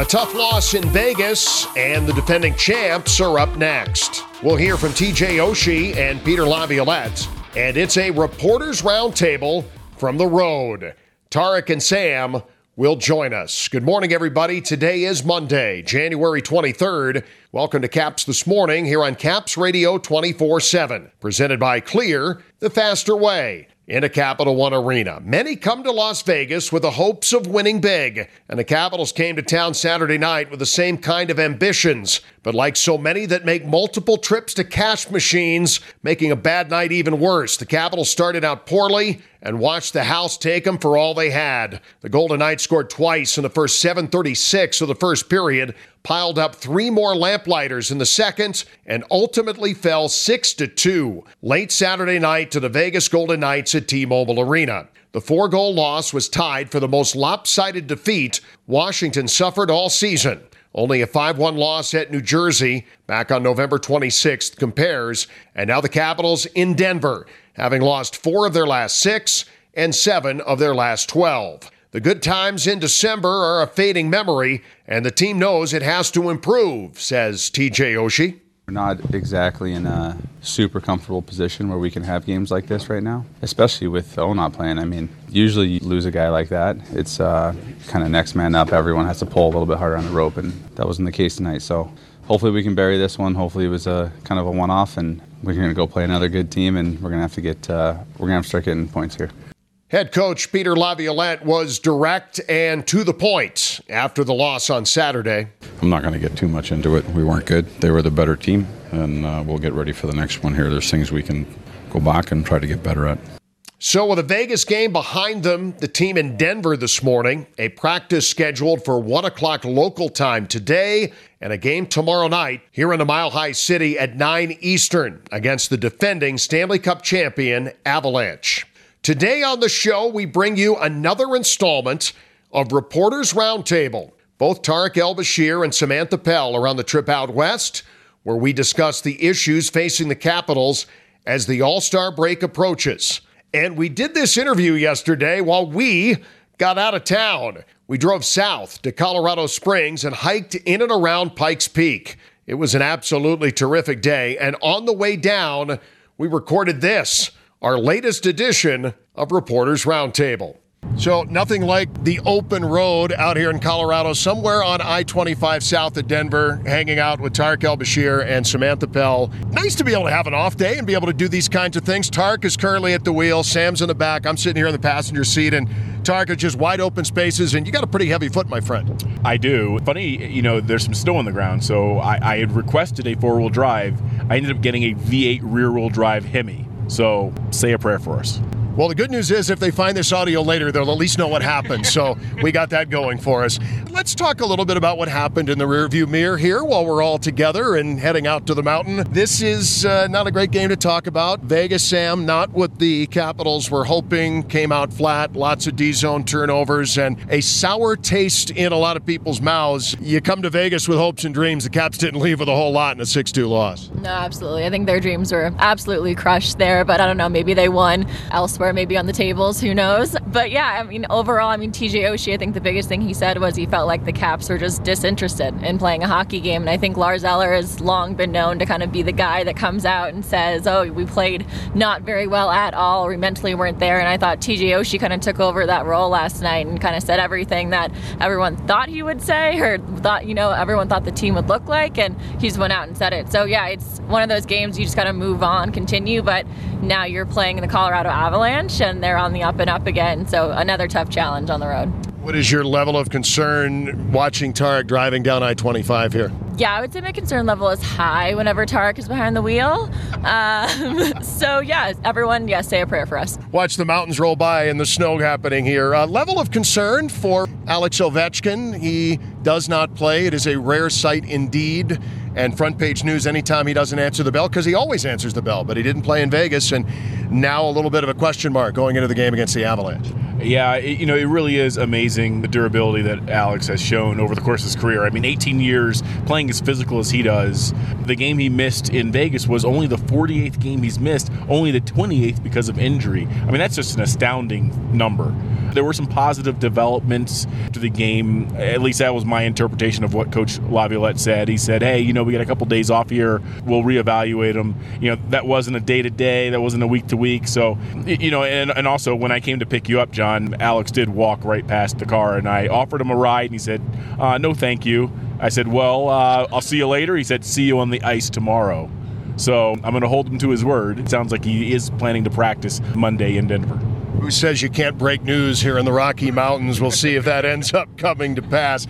A tough loss in Vegas, and the defending champs are up next. We'll hear from TJ Oshie and Peter Laviolette, and it's a reporters' roundtable from the road. Tarik and Sam will join us. Good morning, everybody. Today is Monday, January 23rd. Welcome to Caps This Morning here on Caps Radio 24 7, presented by Clear, the faster way in a Capital One arena. Many come to Las Vegas with the hopes of winning big, and the Capitals came to town Saturday night with the same kind of ambitions. But like so many that make multiple trips to cash machines, making a bad night even worse, the Capitals started out poorly and watched the house take them for all they had. The Golden Knights scored twice in the first 736 of the first period, piled up three more lamplighters in the second, and ultimately fell 6 to 2 late Saturday night to the Vegas Golden Knights at T-Mobile Arena. The four goal loss was tied for the most lopsided defeat Washington suffered all season. Only a 5 1 loss at New Jersey back on November 26th compares. And now the Capitals in Denver, having lost four of their last six and seven of their last 12. The good times in December are a fading memory, and the team knows it has to improve, says TJ Oshie. We're not exactly in a super comfortable position where we can have games like this right now, especially with O not playing. I mean, usually you lose a guy like that, it's uh, kind of next man up. Everyone has to pull a little bit harder on the rope, and that wasn't the case tonight. So hopefully we can bury this one. Hopefully it was a kind of a one-off, and we're going to go play another good team, and we're going to have to get uh, we're going to have to start getting points here. Head coach Peter Laviolette was direct and to the point after the loss on Saturday. I'm not going to get too much into it. We weren't good. They were the better team, and uh, we'll get ready for the next one here. There's things we can go back and try to get better at. So, with a Vegas game behind them, the team in Denver this morning, a practice scheduled for 1 o'clock local time today, and a game tomorrow night here in the Mile High City at 9 Eastern against the defending Stanley Cup champion Avalanche. Today on the show, we bring you another installment of Reporters Roundtable. Both Tarik El Bashir and Samantha Pell are on the trip out west, where we discuss the issues facing the Capitals as the All Star break approaches. And we did this interview yesterday while we got out of town. We drove south to Colorado Springs and hiked in and around Pikes Peak. It was an absolutely terrific day. And on the way down, we recorded this our latest edition of Reporters Roundtable. So, nothing like the open road out here in Colorado, somewhere on I 25 south of Denver, hanging out with Tarik El Bashir and Samantha Pell. Nice to be able to have an off day and be able to do these kinds of things. Tarik is currently at the wheel, Sam's in the back, I'm sitting here in the passenger seat, and Tarik is just wide open spaces, and you got a pretty heavy foot, my friend. I do. Funny, you know, there's some snow on the ground, so I, I had requested a four wheel drive. I ended up getting a V8 rear wheel drive Hemi. So say a prayer for us. Well, the good news is if they find this audio later, they'll at least know what happened. So we got that going for us. Let's talk a little bit about what happened in the rearview mirror here while we're all together and heading out to the mountain. This is uh, not a great game to talk about. Vegas, Sam, not what the Capitals were hoping, came out flat. Lots of D zone turnovers and a sour taste in a lot of people's mouths. You come to Vegas with hopes and dreams. The Caps didn't leave with a whole lot in a 6 2 loss. No, absolutely. I think their dreams were absolutely crushed there, but I don't know. Maybe they won elsewhere, maybe on the tables. Who knows? But yeah, I mean, overall, I mean, TJ Oshie, I think the biggest thing he said was he felt like the Caps were just disinterested in playing a hockey game. And I think Lars Eller has long been known to kind of be the guy that comes out and says, oh, we played not very well at all, we mentally weren't there. And I thought TJ Oshie kind of took over that role last night and kind of said everything that everyone thought he would say or thought, you know, everyone thought the team would look like. And he just went out and said it. So yeah, it's one of those games you just of move on, continue. But now you're playing in the Colorado Avalanche and they're on the up and up again. So another tough challenge on the road. What is your level of concern watching Tarik driving down I 25 here? Yeah, I would say my concern level is high whenever Tarik is behind the wheel. Um, so, yeah, everyone, yes, yeah, say a prayer for us. Watch the mountains roll by and the snow happening here. Uh, level of concern for Alex Ovechkin. He does not play. It is a rare sight indeed and front page news anytime he doesn't answer the bell because he always answers the bell, but he didn't play in Vegas, and now a little bit of a question mark going into the game against the Avalanche. Yeah, it, you know, it really is amazing the durability that Alex has shown over the course of his career. I mean, 18 years playing as physical as he does. The game he missed in Vegas was only the 48th game he's missed, only the 28th because of injury. I mean, that's just an astounding number. There were some positive developments to the game. At least that was my interpretation of what Coach Laviolette said. He said, "Hey, you know, we got a couple days off here. We'll reevaluate them." You know, that wasn't a day to day. That wasn't a week to week. So, you know, and, and also when I came to pick you up, John, Alex did walk right past the car, and I offered him a ride, and he said, uh, "No, thank you." I said, "Well, uh, I'll see you later." He said, "See you on the ice tomorrow." So I'm going to hold him to his word. It sounds like he is planning to practice Monday in Denver who says you can't break news here in the Rocky Mountains. We'll see if that ends up coming to pass.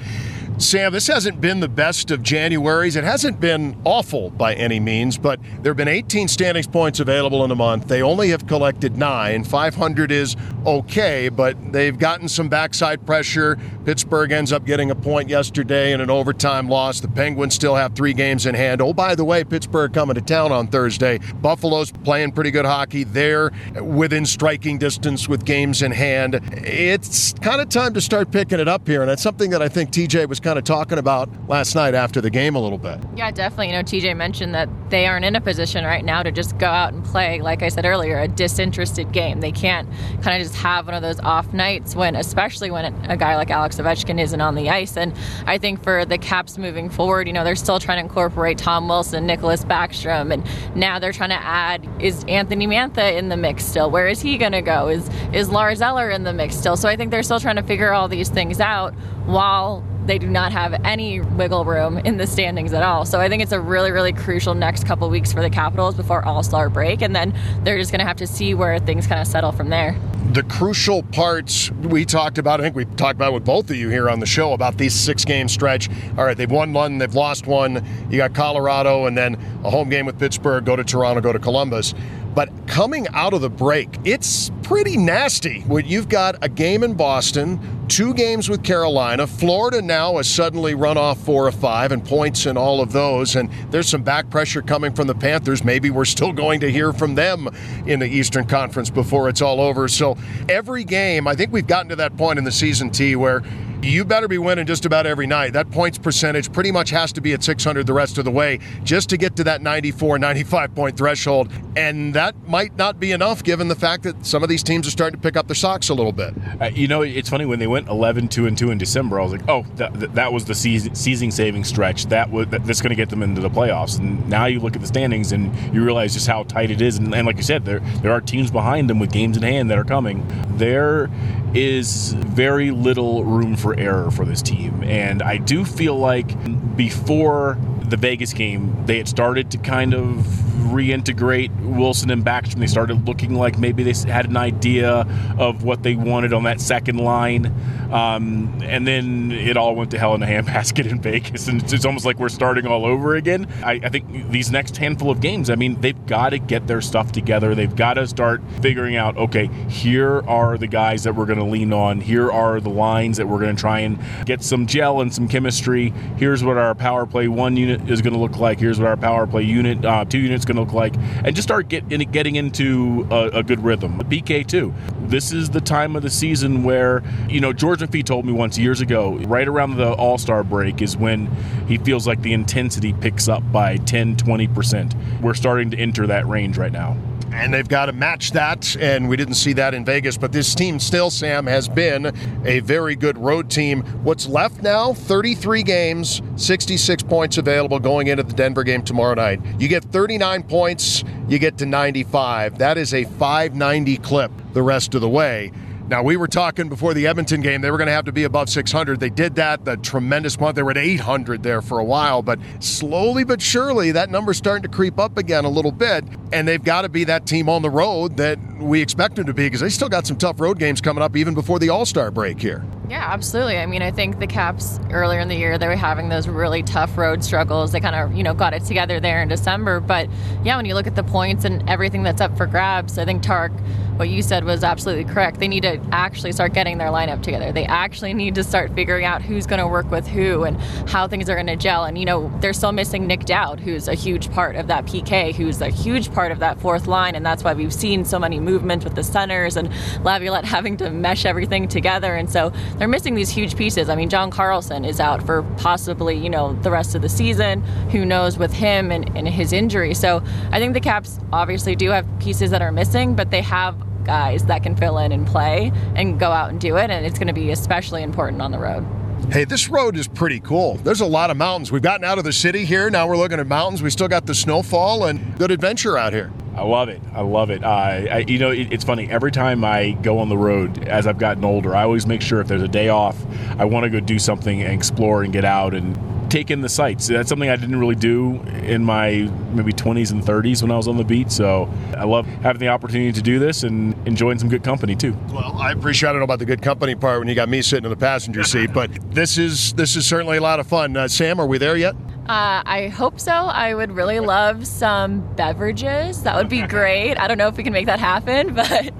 Sam, this hasn't been the best of Januaries. It hasn't been awful by any means, but there have been 18 standings points available in a month. They only have collected nine. 500 is okay, but they've gotten some backside pressure. Pittsburgh ends up getting a point yesterday in an overtime loss. The Penguins still have three games in hand. Oh, by the way, Pittsburgh coming to town on Thursday. Buffalo's playing pretty good hockey. They're within striking distance with games in hand. It's kind of time to start picking it up here, and that's something that I think TJ was kind kind of talking about last night after the game a little bit. Yeah, definitely. You know, TJ mentioned that they aren't in a position right now to just go out and play, like I said earlier, a disinterested game. They can't kind of just have one of those off nights when, especially when a guy like Alex Ovechkin isn't on the ice. And I think for the Caps moving forward, you know, they're still trying to incorporate Tom Wilson, Nicklas Backstrom, and now they're trying to add is Anthony Mantha in the mix still? Where is he going to go? Is is Lars Eller in the mix still? So I think they're still trying to figure all these things out while they do not have any wiggle room in the standings at all. So I think it's a really, really crucial next couple weeks for the Capitals before All Star break, and then they're just going to have to see where things kind of settle from there. The crucial parts we talked about, I think we talked about with both of you here on the show about these six game stretch. All right, they've won one, they've lost one. You got Colorado, and then a home game with Pittsburgh, go to Toronto, go to Columbus. But coming out of the break, it's pretty nasty when you've got a game in Boston, two games with Carolina. Florida now has suddenly run off four or five and points in all of those. And there's some back pressure coming from the Panthers. Maybe we're still going to hear from them in the Eastern Conference before it's all over. So every game, I think we've gotten to that point in the season, T, where you better be winning just about every night. That points percentage pretty much has to be at 600 the rest of the way just to get to that 94, 95 point threshold. And that might not be enough given the fact that some of these teams are starting to pick up their socks a little bit. Uh, you know, it's funny when they went 11, 2 and 2 in December, I was like, oh, that, that was the season saving stretch. That was that's going to get them into the playoffs. And now you look at the standings and you realize just how tight it is. And, and like you said, there there are teams behind them with games in hand that are coming. There is very little room for error for this team. And I do feel like before the Vegas game, they had started to kind of reintegrate Wilson and Backstrom. They started looking like maybe they had an idea of what they wanted on that second line. Um, and then it all went to hell in a handbasket in Vegas. And it's, it's almost like we're starting all over again. I, I think these next handful of games, I mean, they've got to get their stuff together. They've got to start figuring out, okay, here are the guys that we're going to lean on. Here are the lines that we're going to try and get some gel and some chemistry. Here's what our power play one unit is going to look like. Here's what our power play unit, uh, two units going to look like. And just start get, in, getting into a, a good rhythm. BK, too. This is the time of the season where, you know, George McPhee told me once years ago, right around the All Star break is when he feels like the intensity picks up by 10, 20%. We're starting to enter that range right now and they've got to match that. And we didn't see that in Vegas, but this team still, Sam, has been a very good road team. What's left now? 33 games, 66 points available going into the Denver game tomorrow night. You get 39 points, you get to 95. That is a 590 clip the rest of the way. Now, we were talking before the Edmonton game, they were going to have to be above 600. They did that, the tremendous month. They were at 800 there for a while, but slowly but surely, that number's starting to creep up again a little bit. And they've got to be that team on the road that we expect them to be because they still got some tough road games coming up even before the All Star break here. Yeah, absolutely. I mean, I think the Caps earlier in the year they were having those really tough road struggles. They kind of, you know, got it together there in December. But yeah, when you look at the points and everything that's up for grabs, I think Tark, what you said was absolutely correct. They need to actually start getting their lineup together. They actually need to start figuring out who's going to work with who and how things are going to gel. And you know, they're still missing Nic Dowd, who's a huge part of that PK, who's a huge part of that fourth line, and that's why we've seen so many movements with the centers and Laviolette having to mesh everything together. And so they're missing these huge pieces. I mean, John Carlson is out for possibly, you know, the rest of the season. Who knows with him and, and his injury. So I think the Caps obviously do have pieces that are missing, but they have guys that can fill in and play and go out and do it. And it's going to be especially important on the road. Hey, this road is pretty cool. There's a lot of mountains. We've gotten out of the city here. Now we're looking at mountains. We still got the snowfall and good adventure out here. I love it. I love it. I, you know, it, it's funny. Every time I go on the road, as I've gotten older, I always make sure if there's a day off, I want to go do something and explore and get out and take in the sights. That's something I didn't really do in my maybe 20s and 30s when I was on the beat. So I love having the opportunity to do this and enjoying some good company too. Well, I appreciate. I don't know about the good company part when you got me sitting in the passenger seat, but this is this is certainly a lot of fun. Uh, Sam, are we there yet? Uh, I hope so. I would really love some beverages. That would be great. I don't know if we can make that happen, but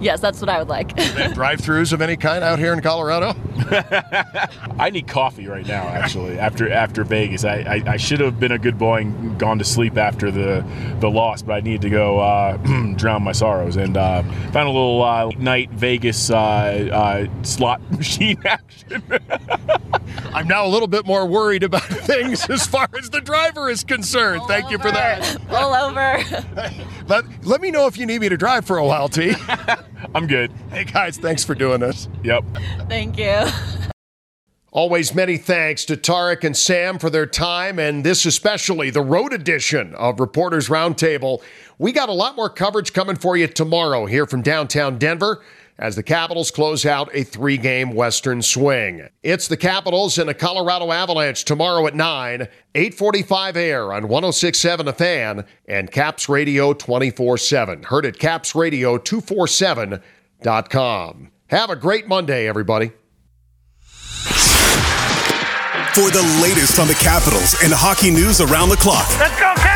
yes, that's what I would like. Drive-throughs of any kind out here in Colorado? I need coffee right now. Actually, after after Vegas, I, I, I, should have been a good boy and gone to sleep after the the loss, but I needed to go uh, drown my sorrows and uh, found a little uh, night Vegas uh, uh, slot machine action. I'm now a little bit more worried about things as far as the driver is concerned. All Thank over. you for that. All over. let, let me know if you need me to drive for a while, T. I'm good. Hey, guys, thanks for doing this. Yep. Thank you. Always many thanks to Tarik and Sam for their time, and this especially the road edition of Reporters Roundtable. We got a lot more coverage coming for you tomorrow here from downtown Denver as the Capitals close out a three game Western swing. It's the Capitals and the Colorado Avalanche tomorrow at 9, 845 air on 1067 The Fan and Caps Radio 24 7. Heard at capsradio247.com. Have a great Monday, everybody. For the latest on the Capitals and hockey news around the clock. Let's go, Caps!